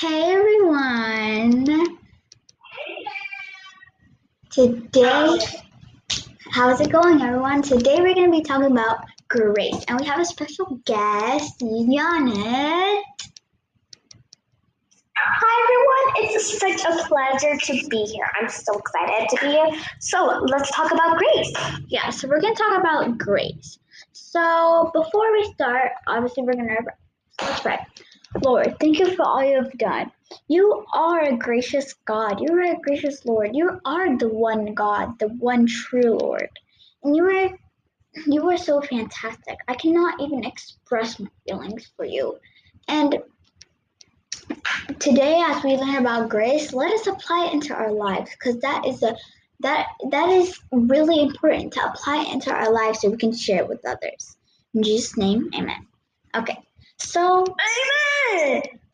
Hey everyone. Today, how's it going everyone? Today we're going to be talking about grace and we have a special guest, Yanet. Hi everyone, it's such a pleasure to be here. I'm so excited to be here. So let's talk about grace. Yeah, so we're going to talk about grace. So before we start, obviously we're going to let's pray. Lord, thank you for all you have done. You are a gracious God. You are a gracious Lord. You are the one God, the one true Lord. And you are you are so fantastic. I cannot even express my feelings for you. And today as we learn about grace, let us apply it into our lives because that is a that that is really important to apply it into our lives so we can share it with others. In Jesus' name, amen. Okay. So Amen.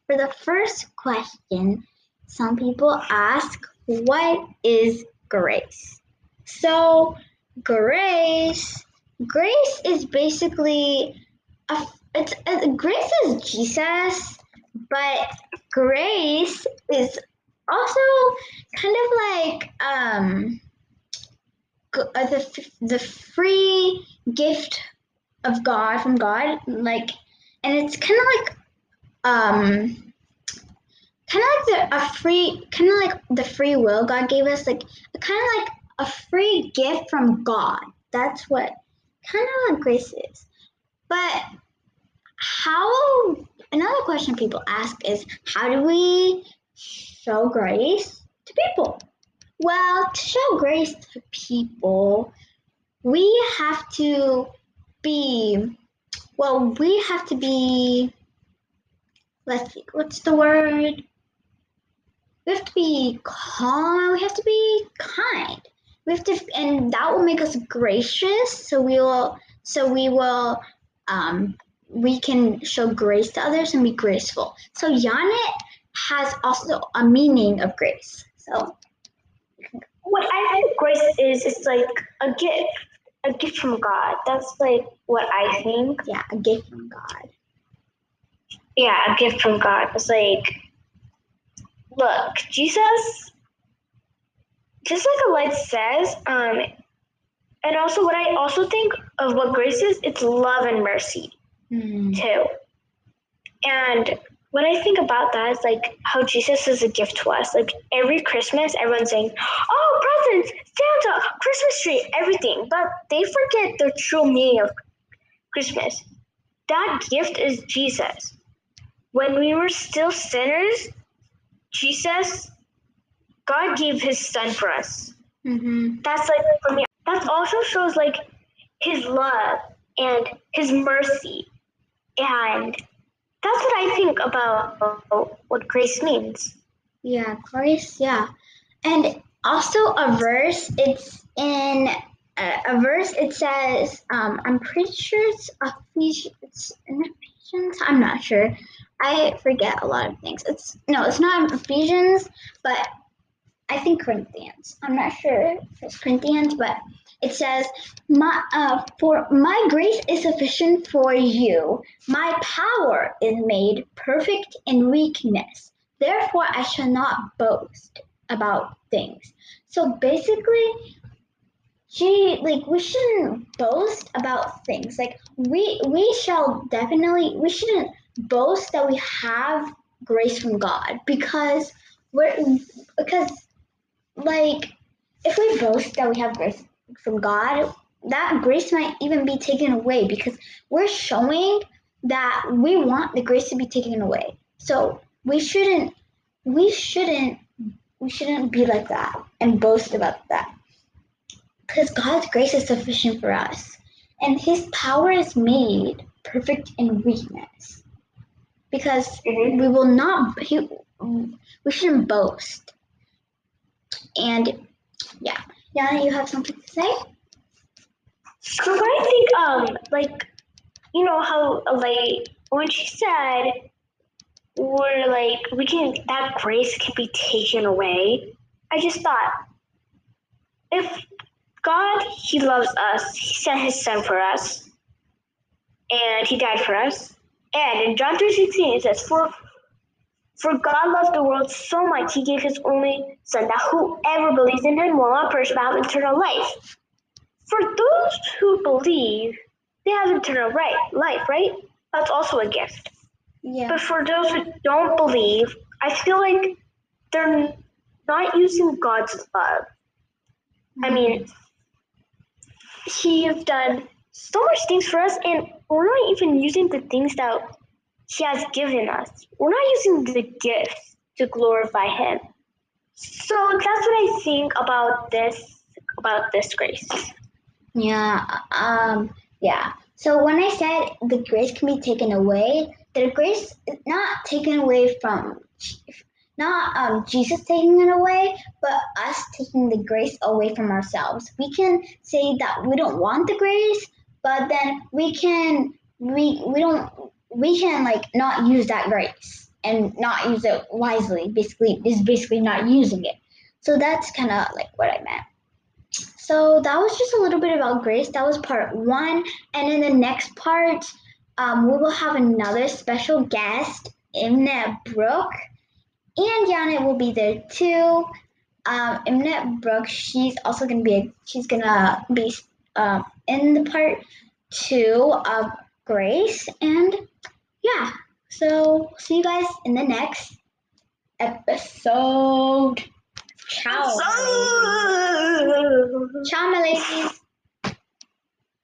For the first question, some people ask, what is grace? So grace, grace is basically a, it's a, grace is Jesus, but grace is also kind of like um uh, the the free gift of God from God, like, and it's kind of like um kind of like the a free kind of like the free will God gave us, like kind of like a free gift from God. That's what kind of grace is. But how another question people ask is how do we show grace to people? Well, to show grace to people, we have to be well, we have to be let's see, what's the word? We have to be calm, we have to be kind. We have to and that will make us gracious, so we will so we will um we can show grace to others and be graceful. So Yanet has also a meaning of grace. So What I think grace is, it's like a gift, a gift from God. That's like what I think. yeah, a gift from God. Yeah, a gift from God. It's like, look, Jesus, just like a light says, um, and also what I also think of what grace is, it's love and mercy. Hmm. too. And when I think about that, it's like how Jesus is a gift to us. Like every Christmas, everyone's saying, "Oh, presents, Santa, Christmas tree, everything," but they forget the true meaning of Christmas. That gift is Jesus. When we were still sinners, Jesus, God gave His Son for us. Mm-hmm. That's like for me. That also shows like His love and His mercy, and that's what I think about what grace means. Yeah, grace. Yeah, and also a verse. It's in a, a verse. It says, um, I'm pretty sure it's Ephesians. It's in Ephesians. I'm not sure. I forget a lot of things. It's no, it's not Ephesians, but I think Corinthians. I'm not sure if it's Corinthians, but it says, "My uh, for my grace is sufficient for you. My power is made perfect in weakness. Therefore, I shall not boast about things." So basically, she like we shouldn't boast about things. Like we we shall definitely we shouldn't boast that we have grace from God because we're because like if we boast that we have grace from God, that grace might even be taken away because we're showing that we want the grace to be taken away. So we shouldn't we shouldn't we shouldn't be like that and boast about that. Because God's grace is sufficient for us. And his power is made perfect in weakness. Because Mhm. we will not he, we shouldn't boast. And yeah. Yana, you have something to say? So I think, um, like, you know how like when she said we're like we can that grace can be taken away. I just thought if God He loves us, He sent His Son for us, and He died for us. And in John three sixteen it says, "For For God loved the world so much, he gave his only Son, that whoever believes in him will not perish but have eternal life. For those who believe, they have eternal right, life, right? That's also a gift. Yeah. But for those who don't believe, I feel like they're not using God's love. I mm-hmm. mean, He has done so much things for us, and we're not even using the things that He has given us. We're not using the gifts to glorify Him. So that's what I think about this about this grace. Yeah. Um. Yeah. So when I said the grace can be taken away, the grace is not taken away from, not um Jesus taking it away, but us taking the grace away from ourselves. We can say that we don't want the grace, but then we can we we don't we can like not use that grace and not use it wisely. Basically, is basically not using it. So that's kind of like what I meant. So that was just a little bit about grace. That was part one. And in the next part, um, we will have another special guest, Imnet Brook. And Yanet will be there too. Um, Imnet Brook, she's also gonna be a, she's gonna be um, in the part two of Grace. And yeah, so see you guys in the next episode. Ciao. Ciao, my ladies.